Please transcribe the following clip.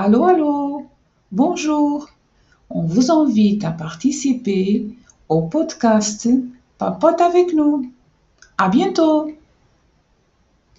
Allô, allô, bonjour. On vous invite à participer au podcast Papote avec nous. À bientôt.